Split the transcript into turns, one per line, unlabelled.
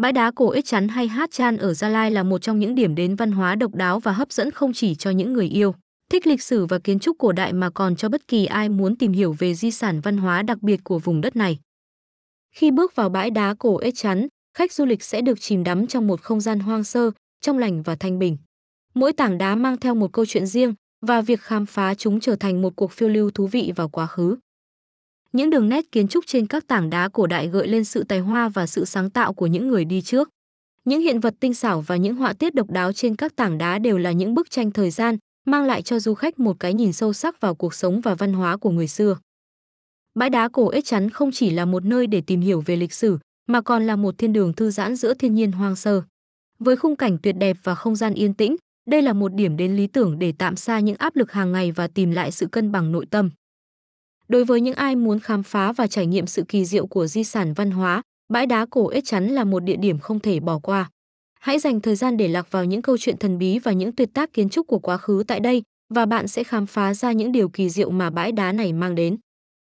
Bãi đá cổ Ích Chắn hay Hát Chan ở Gia Lai là một trong những điểm đến văn hóa độc đáo và hấp dẫn không chỉ cho những người yêu thích lịch sử và kiến trúc cổ đại mà còn cho bất kỳ ai muốn tìm hiểu về di sản văn hóa đặc biệt của vùng đất này. Khi bước vào bãi đá cổ Ích Chắn, khách du lịch sẽ được chìm đắm trong một không gian hoang sơ, trong lành và thanh bình. Mỗi tảng đá mang theo một câu chuyện riêng và việc khám phá chúng trở thành một cuộc phiêu lưu thú vị vào quá khứ. Những đường nét kiến trúc trên các tảng đá cổ đại gợi lên sự tài hoa và sự sáng tạo của những người đi trước. Những hiện vật tinh xảo và những họa tiết độc đáo trên các tảng đá đều là những bức tranh thời gian, mang lại cho du khách một cái nhìn sâu sắc vào cuộc sống và văn hóa của người xưa. Bãi đá cổ Ếch Chắn không chỉ là một nơi để tìm hiểu về lịch sử, mà còn là một thiên đường thư giãn giữa thiên nhiên hoang sơ. Với khung cảnh tuyệt đẹp và không gian yên tĩnh, đây là một điểm đến lý tưởng để tạm xa những áp lực hàng ngày và tìm lại sự cân bằng nội tâm. Đối với những ai muốn khám phá và trải nghiệm sự kỳ diệu của di sản văn hóa, bãi đá cổ Ếch Chắn là một địa điểm không thể bỏ qua. Hãy dành thời gian để lạc vào những câu chuyện thần bí và những tuyệt tác kiến trúc của quá khứ tại đây và bạn sẽ khám phá ra những điều kỳ diệu mà bãi đá này mang đến.